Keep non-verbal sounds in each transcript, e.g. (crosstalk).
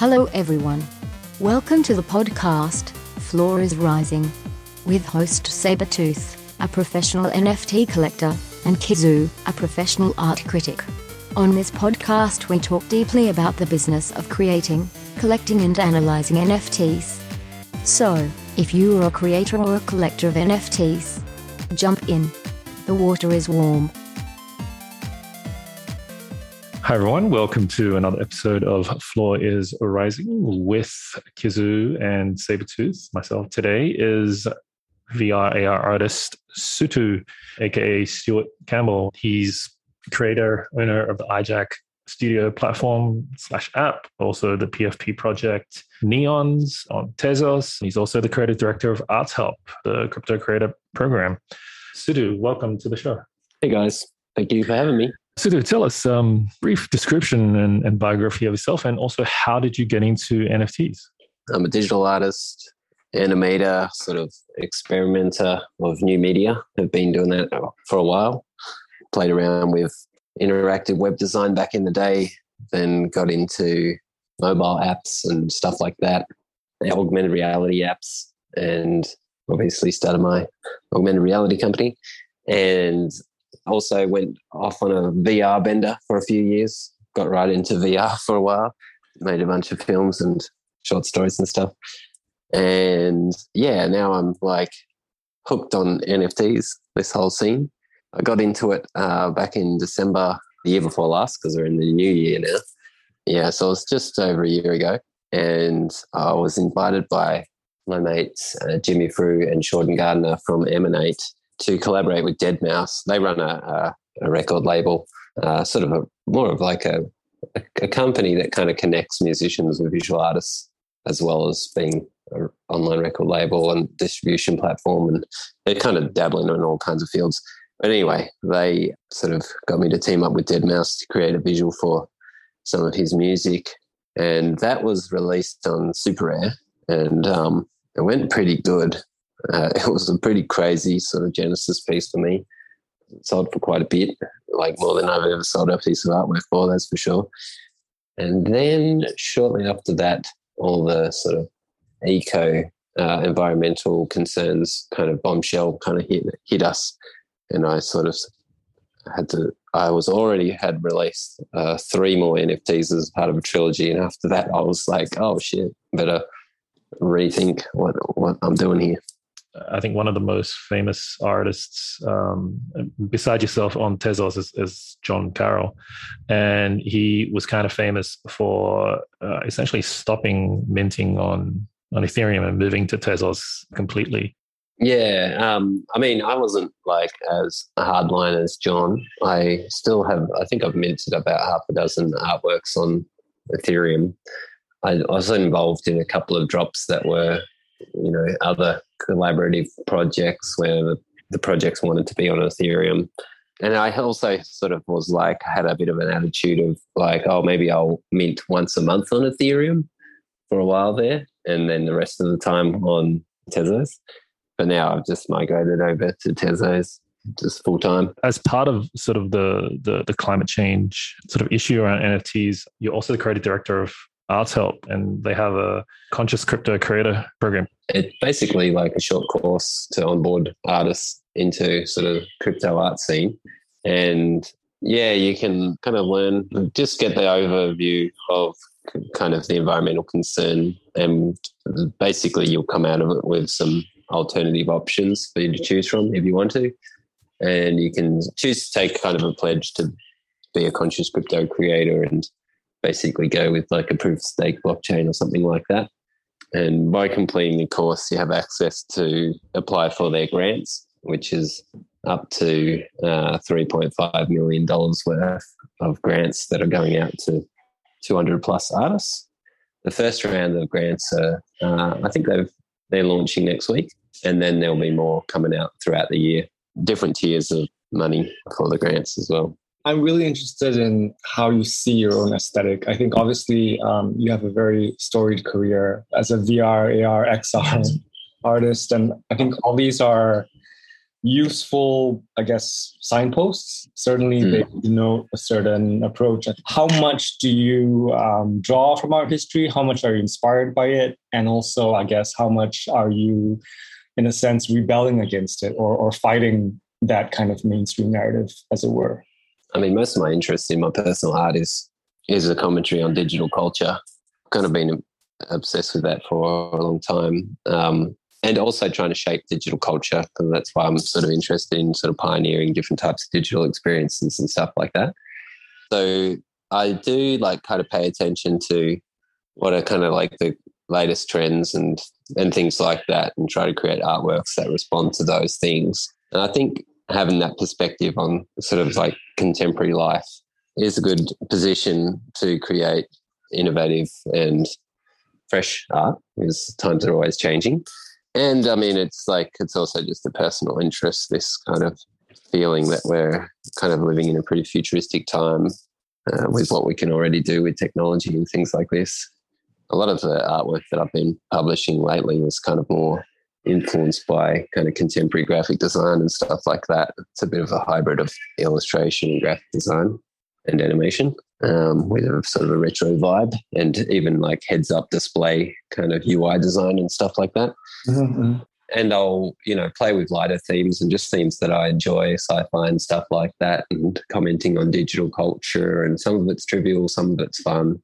Hello, everyone. Welcome to the podcast, Floor is Rising, with host Sabertooth, a professional NFT collector, and Kizu, a professional art critic. On this podcast, we talk deeply about the business of creating, collecting, and analyzing NFTs. So, if you are a creator or a collector of NFTs, jump in. The water is warm. Hi, everyone. Welcome to another episode of Floor is Rising with Kizu and Sabertooth. Myself today is VR AR artist Sutu, aka Stuart Campbell. He's creator, owner of the EyeJack studio platform slash app, also the PFP project Neons on Tezos. He's also the creative director of Arts Help, the crypto creator program. Sutu, welcome to the show. Hey guys, thank you for having me. Sutu, tell us some um, brief description and, and biography of yourself, and also how did you get into NFTs? I'm a digital artist, animator, sort of experimenter of new media. I've been doing that for a while. Played around with interactive web design back in the day, then got into mobile apps and stuff like that, augmented reality apps, and obviously started my augmented reality company. And also went off on a VR bender for a few years, got right into VR for a while, made a bunch of films and short stories and stuff. And yeah, now I'm like hooked on NFTs, this whole scene. I got into it uh, back in December the year before last because we're in the new year now. Yeah, so it was just over a year ago. And I was invited by my mates, uh, Jimmy Frew and Shorten Gardner from Emanate to collaborate with deadmau5. They run a, a, a record label, uh, sort of a more of like a, a, company that kind of connects musicians with visual artists, as well as being an online record label and distribution platform. And they're kind of dabbling in all kinds of fields. But anyway, they sort of got me to team up with deadmau5 to create a visual for some of his music. And that was released on SuperRare and um, it went pretty good. Uh, (laughs) it was a pretty crazy sort of Genesis piece for me. It sold for quite a bit, like more than I've ever sold a piece of artwork for, that's for sure. And then shortly after that, all the sort of eco uh, environmental concerns kind of bombshell kind of hit hit us, and I sort of had to. I was already had released uh, three more NFTs as part of a trilogy, and after that, I was like, "Oh shit, better rethink what what I'm doing here." I think one of the most famous artists, um, beside yourself on Tezos, is, is, John Karel, and he was kind of famous for uh, essentially stopping minting on on Ethereum and moving to Tezos completely. Yeah, um, I mean, I wasn't like as hardline as John. I still have, I think I've minted about half a dozen artworks on Ethereum. I was involved in a couple of drops that were, you know, other collaborative projects where the, projects wanted to be on Ethereum. And I also sort of was like, had a bit of an attitude of like, oh, maybe I'll mint once a month on Ethereum for a while there, and then the rest of the time on Tezos. But now I've just migrated over to Tezos just full time. As part of sort of the, the, the climate change sort of issue around NFTs, you're also the creative director of Arts Help, and they have a conscious crypto creator program. It's basically like a short course to onboard artists into sort of crypto art scene. And yeah, you can kind of learn, just get the overview of kind of the environmental concern. And basically, you'll come out of it with some alternative options for you to choose from if you want to. And you can choose to take kind of a pledge to be a conscious crypto creator and basically go with like a proof of stake blockchain or something like that. And by completing the course, you have access to apply for their grants, which is up to uh, $3.5 million worth of grants that are going out to 200 plus artists. The first round of grants are, uh, I think they've, they're launching next week, and then there'll be more coming out throughout the year. Different tiers of money for the grants as well. I'm really interested in how you see your own aesthetic. I think obviously um, you have a very storied career as a VR, AR, XR (laughs) artist, and I think all these are useful, I guess, signposts. Certainly, Mm. they denote a certain approach. How much do you um, draw from art history? How much are you inspired by it? And also, I guess, how much are you, in a sense, rebelling against it or, or fighting that kind of mainstream narrative, as it were? I mean, most of my interest in my personal art is is a commentary on digital culture. Kind of been obsessed with that for a long time, um, and also trying to shape digital culture. And that's why I'm sort of interested in sort of pioneering different types of digital experiences and stuff like that. So I do like kind of pay attention to what are kind of like the latest trends and and things like that, and try to create artworks that respond to those things. And I think having that perspective on sort of like contemporary life is a good position to create innovative and fresh art because times are always changing. And I mean, it's like, it's also just a personal interest, this kind of feeling that we're kind of living in a pretty futuristic time uh, with what we can already do with technology and things like this. A lot of the artwork that I've been publishing lately is kind of more influenced by kind of contemporary graphic design and stuff like that. It's a bit of a hybrid of illustration and graphic design and animation um, with a sort of a retro vibe and even like heads up display kind of UI design and stuff like that. Mm-hmm. And I'll, you know, play with lighter themes and just themes that I enjoy, sci-fi and stuff like that, and commenting on digital culture. And some of it's trivial, some of it's fun.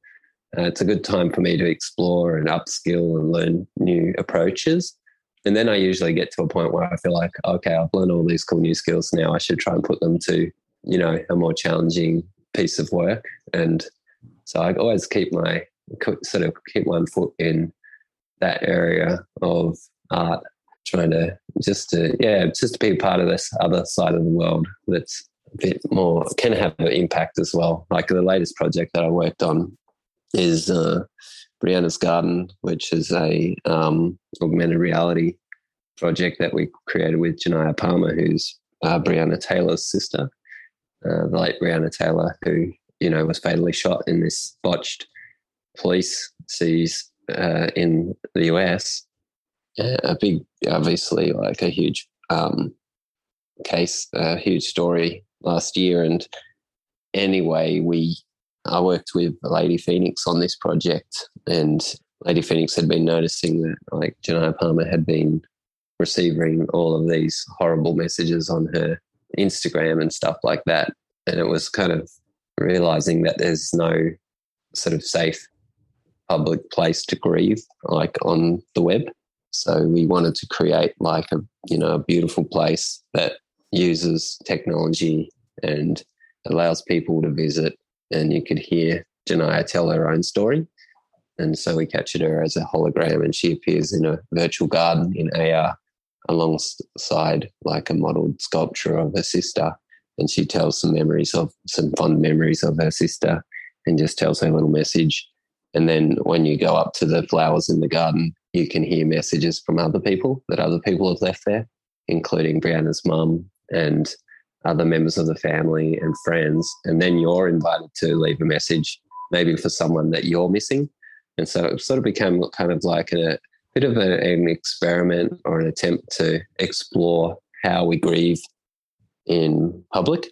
Uh, it's a good time for me to explore and upskill and learn new approaches. And then I usually get to a point where I feel like, okay, I've learned all these cool new skills. Now I should try and put them to, you know, a more challenging piece of work. And so I always keep my sort of keep one foot in that area of art, trying to just to yeah, just to be part of this other side of the world that's a bit more can have an impact as well. Like the latest project that I worked on is uh, Breonna's Garden, which is a um, augmented reality project that we created with Ju'Niyah Palmer, who's uh, Breonna Taylor's sister, uh, the late Breonna Taylor, who you know was fatally shot in this botched police seize uh, in the US. a big, obviously, like a huge um, case, a huge story last year, and anyway, we I worked with Lady Phoenix on this project, and Lady Phoenix had been noticing that like Ju'Niyah Palmer had been receiving all of these horrible messages on her Instagram and stuff like that. And it was kind of realizing that there's no sort of safe public place to grieve like on the web. So we wanted to create like a you know a beautiful place that uses technology and allows people to visit and you could hear Ju'Niyah tell her own story. And so we captured her as a hologram and she appears in a virtual garden in AR alongside like a modeled sculpture of her sister. And she tells some memories of some fond memories of her sister and just tells her little message. And then when you go up to the flowers in the garden, you can hear messages from other people that other people have left there, including Breonna's mum and other members of the family and friends. And then you're invited to leave a message, maybe for someone that you're missing. And so it sort of became kind of like a bit of a, an experiment or an attempt to explore how we grieve in public.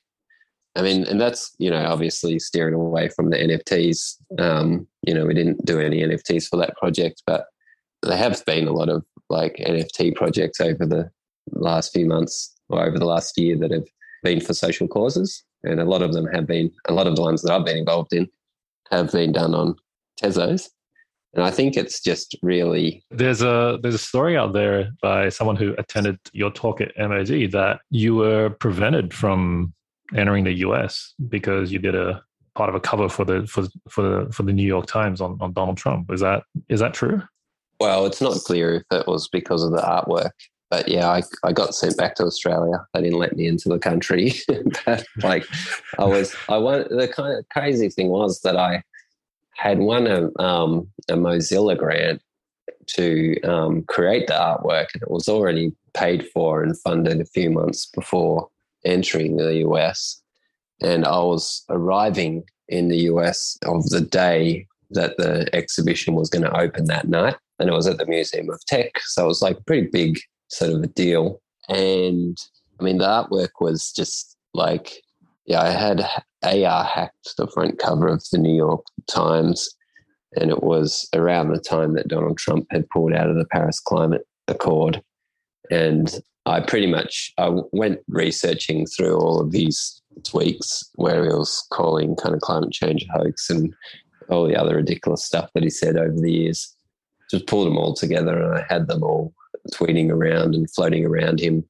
I mean, and that's, you know, obviously steering away from the NFTs. Um, you know, we didn't do any NFTs for that project, but there have been a lot of like NFT projects over the last few months or over the last year that have been for social causes. And a lot of them have been, a lot of the ones that I've been involved in have been done on Tezos. And I think it's just really there's a there's a story out there by someone who attended your talk at MOD that you were prevented from entering the US because you did a part of a cover for the for for the for the New York Times on, on Donald Trump. Is that is that true? Well, it's not clear if it was because of the artwork. But yeah, I, I got sent back to Australia. They didn't let me into the country. (laughs) like I was I won the kind of crazy thing was that I had won a, um, a Mozilla grant to um, create the artwork, and it was already paid for and funded a few months before entering the US. And I was arriving in the US of the day that the exhibition was going to open that night, and it was at the Museum of Tech. So it was like a pretty big sort of a deal. And I mean, the artwork was just like, yeah, I had AR hacked the front cover of the New York Times, and it was around the time that Donald Trump had pulled out of the Paris Climate Accord, and I pretty much I went researching through all of these tweets where he was calling kind of climate change a hoax and all the other ridiculous stuff that he said over the years. Just pulled them all together, and I had them all tweeting around and floating around him.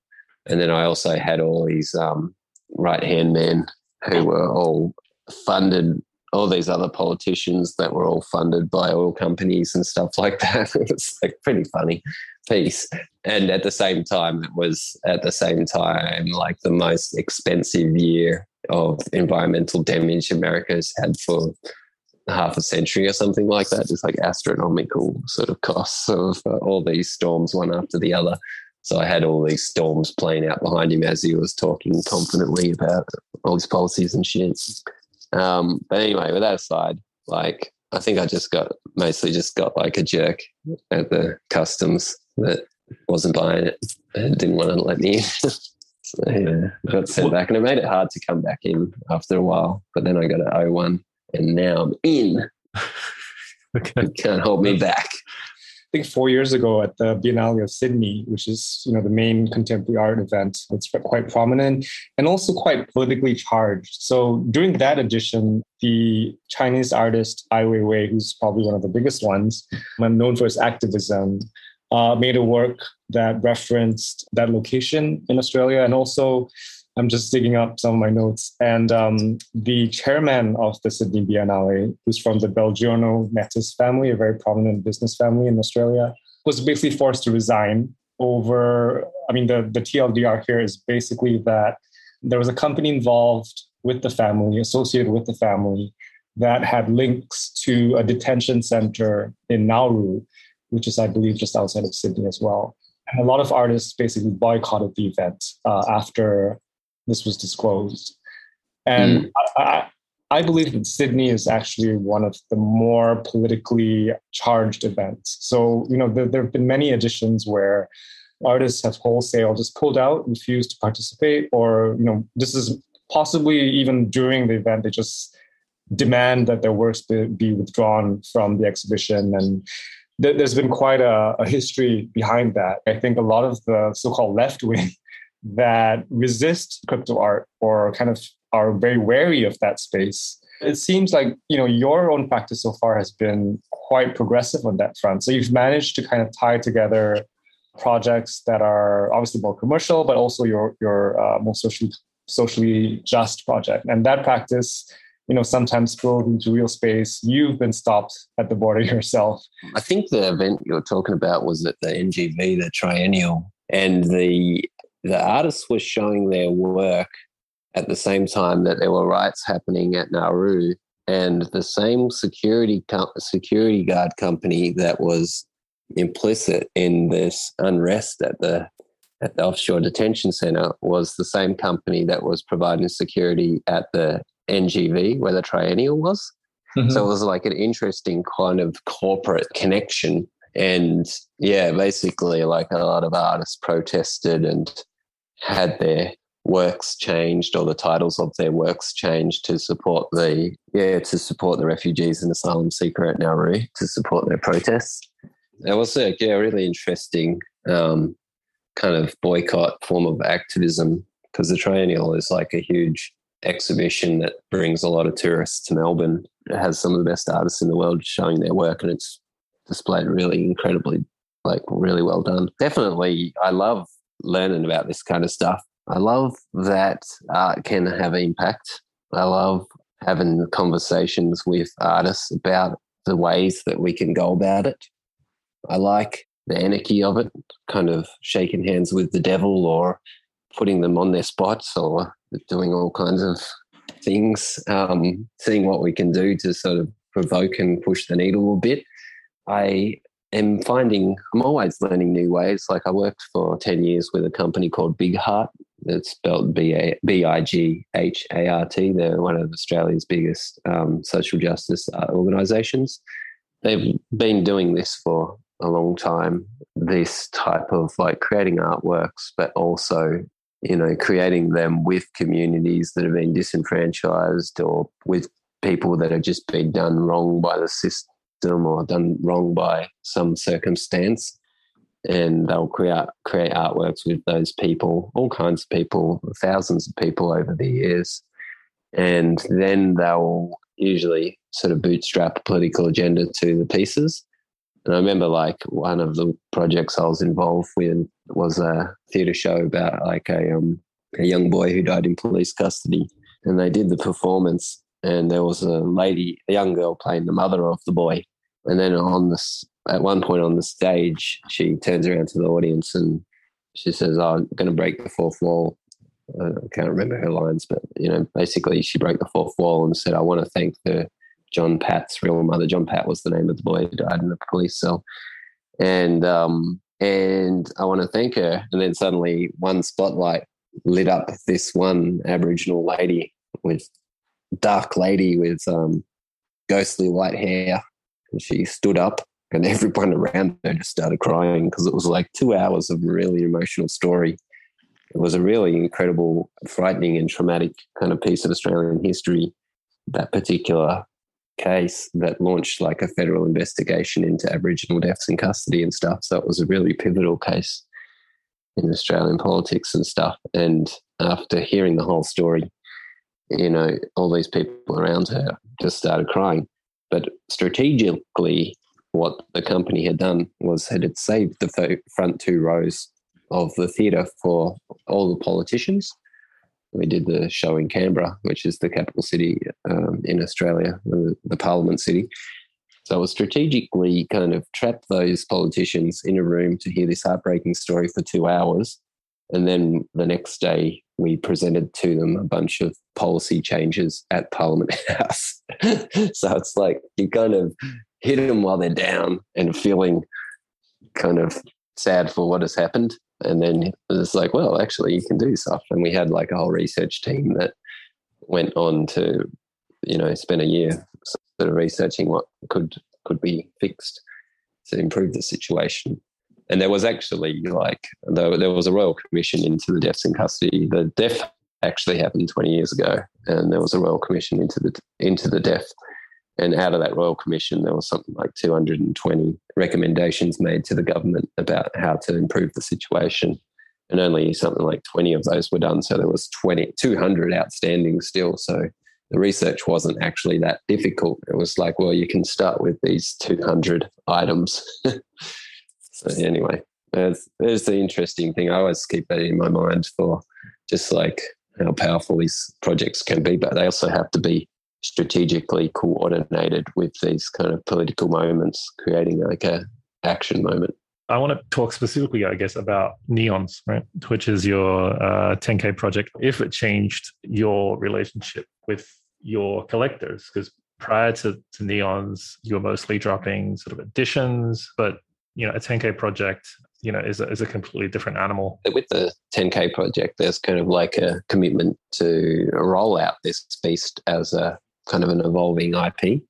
And then I also had all these um, right hand men who were all funded, all these other politicians that were all funded by oil companies and stuff (laughs) like that. it was like pretty funny piece. And at the same time, it was at the same time like the most expensive year of environmental damage America's had for half a century or something like that. Just like astronomical sort of costs of uh, all these storms, one after the other. So I had all these storms playing out behind him as he was talking confidently about all his policies and shit. Um, but anyway, with that aside, like I think I just got mostly just got like a jerk at the customs that wasn't buying it and didn't want to let me in. (laughs) so yeah, I got sent back and it made it hard to come back in after a while. But then I got an O1 and now I'm in. (laughs) okay. You can't hold me back. I think four years ago at the Biennale of Sydney, which is you know the main contemporary art event, it's quite prominent and also quite politically charged. So during that edition, the Chinese artist Ai Weiwei, who's probably one of the biggest ones, and known for his activism, uh, made a work that referenced that location in Australia and also I'm just digging up some of my notes. And um, the chairman of the Sydney Biennale, who's from the Belgiorno-Nettis family, a very prominent business family in Australia, was basically forced to resign over. I mean, the, the TLDR here is basically that there was a company involved with the family, associated with the family, that had links to a detention center in Nauru, which is, I believe, just outside of Sydney as well. And a lot of artists basically boycotted the event uh, after this was disclosed. And mm. I, I believe that Sydney is actually one of the more politically charged events. So, you know, there, there have been many editions where artists have wholesale just pulled out, refused to participate, or, you know, this is possibly even during the event, they just demand that their works be, be withdrawn from the exhibition. And th- there's been quite a, a history behind that. I think a lot of the so called left wing that resist crypto art or kind of are very wary of that space. It seems like you know your own practice so far has been quite progressive on that front. So you've managed to kind of tie together projects that are obviously more commercial, but also your your uh, more socially socially just project. And that practice, you know, sometimes spilled into real space. You've been stopped at the border (laughs) yourself. I think the event you're talking about was at the NGV, the triennial, and the the artists were showing their work at the same time that there were riots happening at Nauru, and the same security com- security guard company that was implicit in this unrest at the at the offshore detention center was the same company that was providing security at the NGV where the triennial was. Mm-hmm. So it was like an interesting kind of corporate connection. And yeah, basically, like a lot of artists protested and had their works changed or the titles of their works changed to support the yeah to support the refugees and asylum seeker at Nauru to support their protests. It was a yeah really interesting um, kind of boycott form of activism because the Triennial is like a huge exhibition that brings a lot of tourists to Melbourne. It has some of the best artists in the world showing their work and it's displayed really incredibly like really well done. Definitely I love learning about this kind of stuff. I love that art can have impact. I love having conversations with artists about the ways that we can go about it. I like the anarchy of it, kind of shaking hands with the devil or putting them on their spots or doing all kinds of things, um, seeing what we can do to sort of provoke and push the needle a bit. I am finding I'm always learning new ways. Like I worked for 10 years with a company called Big Heart. That's spelled B I G H A R T. They're one of Australia's biggest um, social justice uh, organisations. They've been doing this for a long time. This type of like creating artworks, but also you know, creating them with communities that have been disenfranchised or with people that have just been done wrong by the system or done wrong by some circumstance. And they'll create create artworks with those people, all kinds of people, thousands of people over the years. And then they'll usually sort of bootstrap a political agenda to the pieces. And I remember like one of the projects I was involved with was a theatre show about like a um, a young boy who died in police custody, and they did the performance. And there was a lady, a young girl, playing the mother of the boy. And then on this, at one point on the stage, she turns around to the audience and she says, oh, "I'm going to break the fourth wall." I can't remember her lines, but you know, basically, she broke the fourth wall and said, "I want to thank the John Pat's real mother. John Pat was the name of the boy who died in the police cell. And um, and I want to thank her. And then suddenly one spotlight lit up this one Aboriginal lady with dark lady with um, ghostly white hair. And she stood up and (laughs) everyone around her just started crying because it was like two hours of really emotional story. It was a really incredible, frightening, and traumatic kind of piece of Australian history. That particular case that launched like a federal investigation into Aboriginal deaths in custody and stuff. So it was a really pivotal case in Australian politics and stuff. And after hearing the whole story, you know, all these people around her just started crying. But strategically, what the company had done was had it saved the front two rows of the theatre for all the politicians we did the show in Canberra, which is the capital city um, in Australia, the, the, Parliament city. So it strategically kind of trapped those politicians in a room to hear this heartbreaking story for two hours. And then the next day, we presented to them a bunch of policy changes at Parliament (laughs) House. (laughs) so it's like you kind of hit them while they're down and feeling kind of sad for what has happened and then it's like, well, actually, you can do stuff. And we had like a whole research team that went on to, you know, spend a year sort of researching what could could be fixed to improve the situation. And there was actually like there, there was a royal commission into the deaths in custody. The death actually happened 20 years ago, and there was a royal commission into the into the death and out of that Royal Commission, there was something like 220 recommendations made to the government about how to improve the situation. And only something like 20 of those were done. So there was 20, 200 outstanding still. So the research wasn't actually that difficult. It was like, well, you can start with these 200 items. (laughs) anyway, there's, there's the interesting thing. I always keep that in my mind for just like how powerful these projects can be, but they also have to be strategically coordinated with these kind of political moments, creating like a action moment. I want to talk specifically, I guess, about Neons, right? Which is your uh, 10K project. If it changed your relationship with your collectors, because prior to, to Neons, you were mostly dropping sort of editions, but you know, a 10K project, you know, is a, is a completely different animal. With the 10K project, there's kind of like a commitment to roll out this beast as a kind of an evolving IP.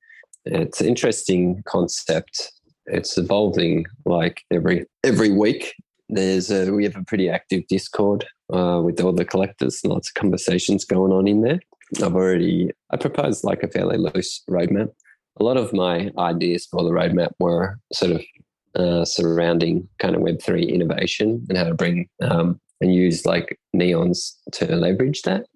It's an interesting concept. It's evolving like every every week. There's a, we have a pretty active Discord uh, with all the collectors. and Lots of conversations going on in there. I've already I proposed like a fairly loose roadmap. A lot of my ideas for the roadmap were sort of uh, surrounding kind of Web three innovation and how to bring um, and use like neons to leverage that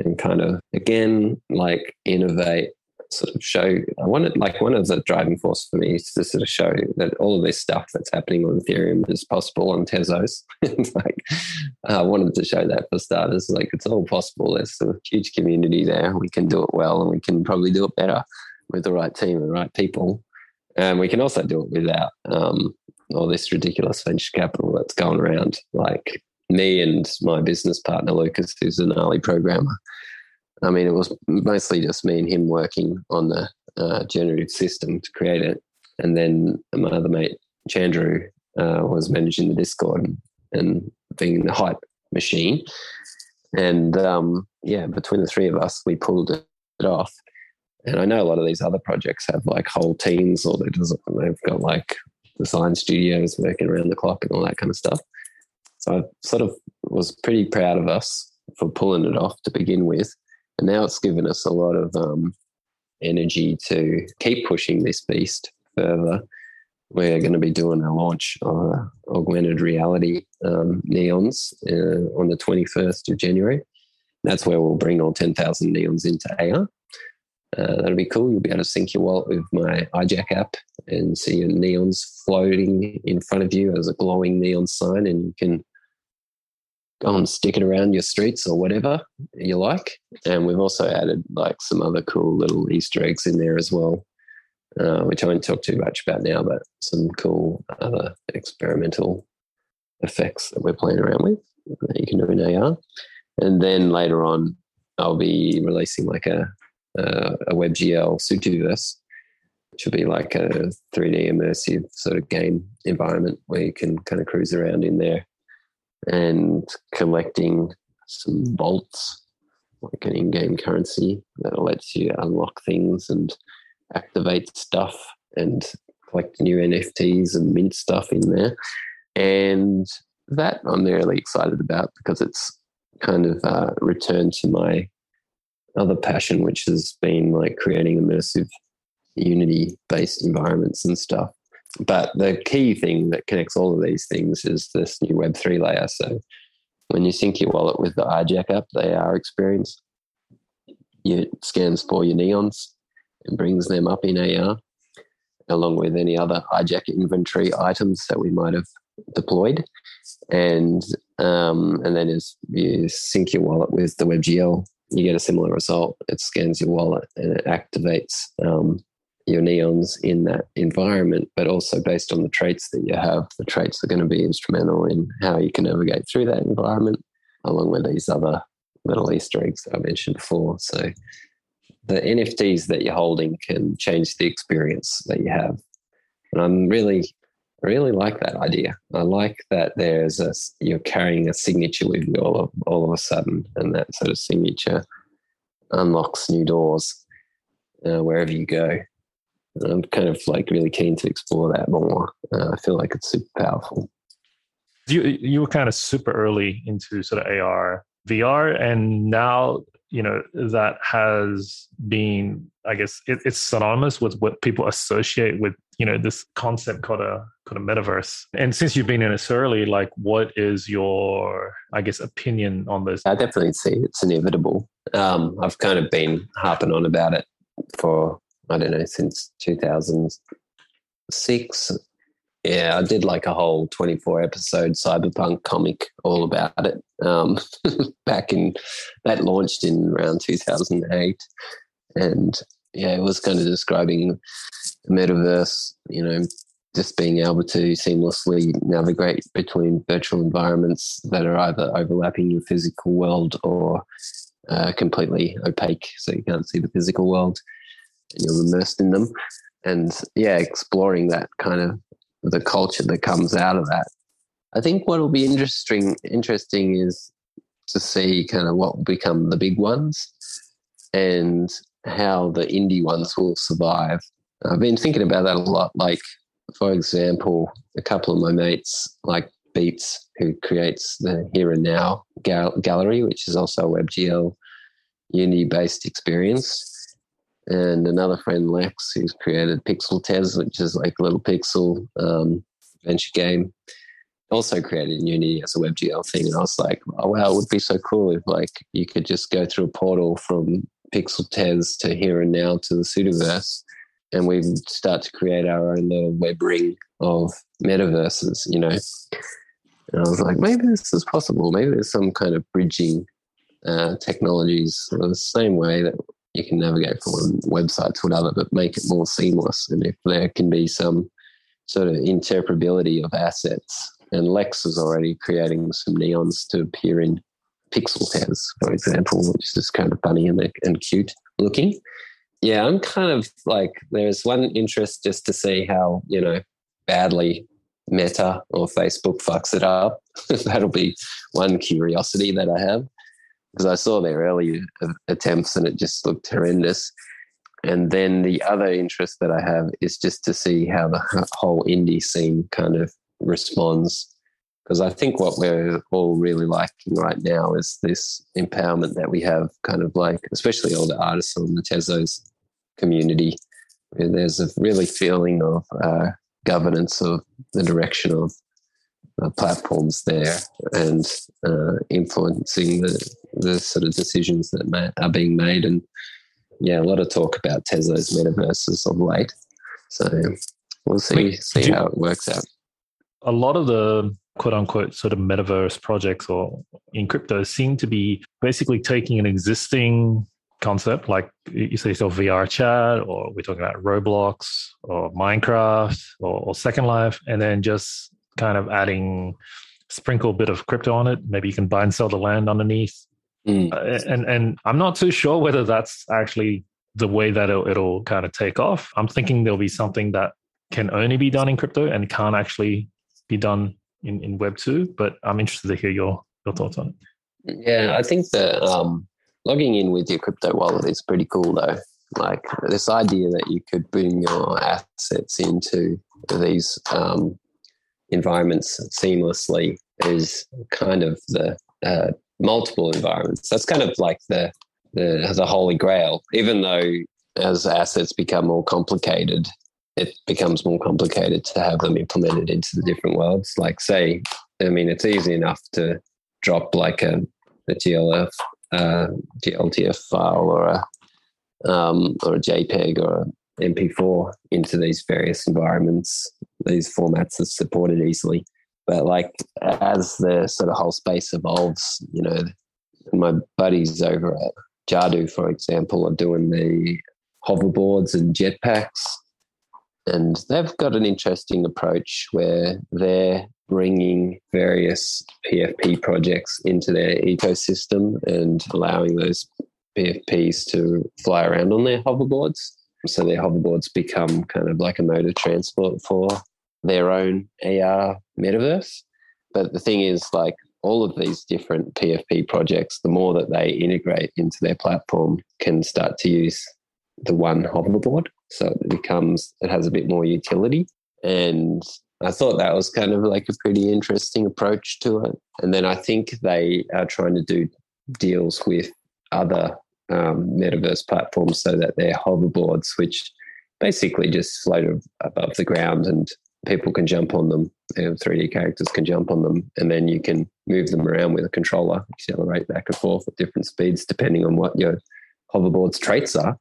and kind of again like innovate sort of show i wanted like one of the driving force for me is to sort of show that all of this stuff that's happening on ethereum is possible on tezos. (laughs) Like i wanted to show that for starters. Like it's all possible. There's a huge community there. We can do it well and we can probably do it better with the right team and the right people and we can also do it without um, all this ridiculous venture capital that's going around like me and my business partner Lucas, who's an early programmer. I mean, it was mostly just me and him working on the uh, generative system to create it, and then my other mate Chandru uh, was managing the Discord and, being the hype machine. And um, yeah, between the three of us, we pulled it off. And I know a lot of these other projects have like whole teams, or they've got like design studios working around the clock and all that kind of stuff So I sort of was pretty proud of us for pulling it off to begin with. And now it's given us a lot of um, energy to keep pushing this beast further. We're going to be doing a launch of uh, augmented reality um, neons uh, on the 21st of January. That's where we'll bring all 10,000 neons into AR. Uh, that'll be cool. You'll be able to sync your wallet with my EyeJack app and see your neons floating in front of you as a glowing neon sign, and you can go and stick it around your streets or whatever you like. And we've also added like some other cool little Easter eggs in there as well, uh, which I won't talk too much about now, but some cool other experimental effects that we're playing around with that you can do in AR. And then later on, I'll be releasing like a uh, a WebGL Sutuverse, which will be like a 3D immersive sort of game environment where you can kind of cruise around in there and collecting some vaults, like an in-game currency that lets you unlock things and activate stuff and collect new NFTs and mint stuff in there. And that I'm really excited about because it's kind of uh, returned to my other passion, which has been like creating immersive unity based environments and stuff. But the key thing that connects all of these things is this new Web3 layer. So when you sync your wallet with the EyeJack app, the AR experience, it scans for your neons and brings them up in AR, along with any other EyeJack inventory items that we might have deployed. And um, and then as you sync your wallet with the WebGL you get a similar result. It scans your wallet and it activates um, your neons in that environment, but also based on the traits that you have, the traits are going to be instrumental in how you can navigate through that environment, along with these other little Easter eggs that I mentioned before. So the NFTs that you're holding can change the experience that you have. And I'm really I really like that idea. I like that there's a you're carrying a signature with you all of all of a sudden, and that sort of signature unlocks new doors uh, wherever you go. And I'm kind of like really keen to explore that more. Uh, I feel like it's super powerful. You you were kind of super early into sort of AR, VR, and now you know that has been i guess it, it's synonymous with what people associate with you know this concept called a called a metaverse. And since you've been in it so early like what is your i guess opinion on this i definitely see it's inevitable. Um, i've kind of been harping on about it for i don't know since 2006 yeah, I did like a whole 24 episode cyberpunk comic all about it um, (laughs) back in that launched in around 2008. And yeah, it was kind of describing the metaverse, you know, just being able to seamlessly navigate between virtual environments that are either overlapping your physical world or uh, completely opaque, so you can't see the physical world and you're immersed in them. And yeah, exploring that kind of the culture that comes out of that. I think what will be interesting interesting is to see kind of what will become the big ones and how the indie ones will survive. I've been thinking about that a lot. Like, for example, a couple of my mates, like Beats, who creates the Here and Now gal- gallery, which is also a WebGL Unity based experience and another friend Lex, who's created Pixel Tez, which is like a little pixel um, adventure game. Also created in Unity as a WebGL thing, and I was like, oh wow, it would be so cool if like you could just go through a portal from Pixel Tez to here and now to the Sutuverse, and we start to create our own little web ring of metaverses, you know. And I was like, maybe this is possible. Maybe there's some kind of bridging uh, technologies the same way that you can navigate from one website to another, but make it more seamless. And if there can be some sort of interoperability of assets, and Lex is already creating some neons to appear in Pixel Tez, for example, which is kind of funny and, and cute looking. Yeah, I'm kind of like, there's one interest just to see how, you know, badly Meta or Facebook fucks it up. (laughs) That'll be one curiosity that I have because I saw their early attempts and it just looked horrendous. And then the other interest that I have is just to see how the whole indie scene kind of responds because I think what we're all really liking right now is this empowerment that we have, kind of like, especially all the artists on the Tezos community. There's a really feeling of uh, governance of the direction of uh, platforms there and uh, influencing the, the sort of decisions that ma- are being made. And yeah, a lot of talk about Tezos metaverses of late. So we'll see Wait, see you, how it works out. A lot of the quote unquote sort of metaverse projects or in crypto seem to be basically taking an existing concept like you say so VR chat or we're talking about Roblox or Minecraft or, or Second Life and then just kind of adding sprinkle a bit of crypto on it. Maybe you can buy and sell the land underneath. Mm. Uh, and and I'm not too sure whether that's actually the way that it'll, it'll kind of take off. I'm thinking there'll be something that can only be done in crypto and can't actually be done in, in Web two. But I'm interested to hear your your thoughts on it. Yeah, I think that um, logging in with your crypto wallet is pretty cool though. Like this idea that you could bring your assets into these um, environments seamlessly is kind of the uh, multiple environments. That's kind of like the, the the holy grail. Even though as assets become more complicated, it becomes more complicated to have them implemented into the different worlds. Like say, I mean, it's easy enough to drop like a, a GLF, uh, GLTF file or a um, or a JPEG or a MP4 into these various environments. These formats are supported easily. But like as the sort of whole space evolves, you know, my buddies over at Jadu, for example, are doing the hoverboards and jetpacks. And they've got an interesting approach where they're bringing various PFP projects into their ecosystem and allowing those PFPs to fly around on their hoverboards. So their hoverboards become kind of like a mode of transport for their own AR metaverse. But the thing is, like all of these different PFP projects, the more that they integrate into their platform, can start to use the one hoverboard. So it becomes, it has a bit more utility. And I thought that was kind of like a pretty interesting approach to it. And then I think they are trying to do deals with other um, metaverse platforms so that they're hoverboards, which basically just float above the ground and people can jump on them. And 3D characters can jump on them, and then you can move them around with a controller, accelerate back and forth at different speeds depending on what your hoverboard's traits are.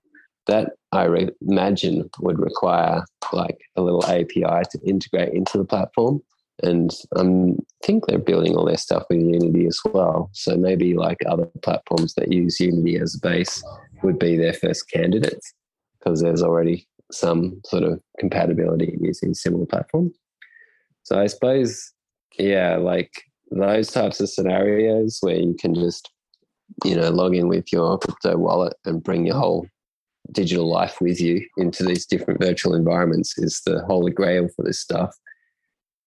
That I re- imagine would require like a little API to integrate into the platform. And I um, think they're building all their stuff with Unity as well. So maybe like other platforms that use Unity as a base would be their first candidates because there's already some sort of compatibility using similar platforms. So I suppose, yeah, like those types of scenarios where you can just, you know, log in with your crypto wallet and bring your whole digital life with you into these different virtual environments is the holy grail for this stuff.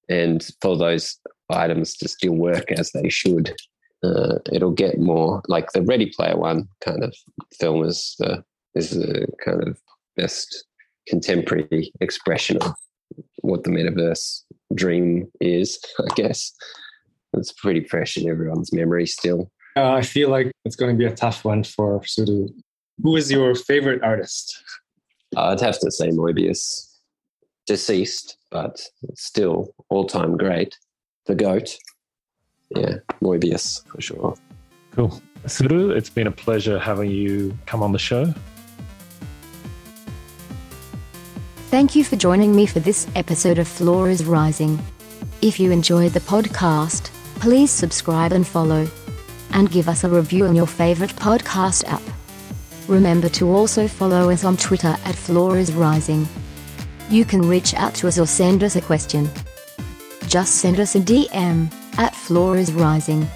And for those items to still work as they should, uh, it'll get more like the Ready Player One kind of film is the is the kind of best contemporary expression of what the metaverse dream is, (laughs) I guess. It's pretty fresh in everyone's memory still. Uh, I feel like it's going to be a tough one for Sutu. Who is your favorite artist? Uh, I'd have to say Moebius. Deceased, but still all time great. The GOAT. Yeah, Moebius for sure. Cool. Sutu, it's been a pleasure having you come on the show. Thank you for joining me for this episode of Floor is Rising. If you enjoyed the podcast, please subscribe and follow. And give us a review on your favorite podcast app. Remember to also follow us on Twitter at Floor is Rising. You can reach out to us or send us a question. Just send us a DM at Floor is Rising.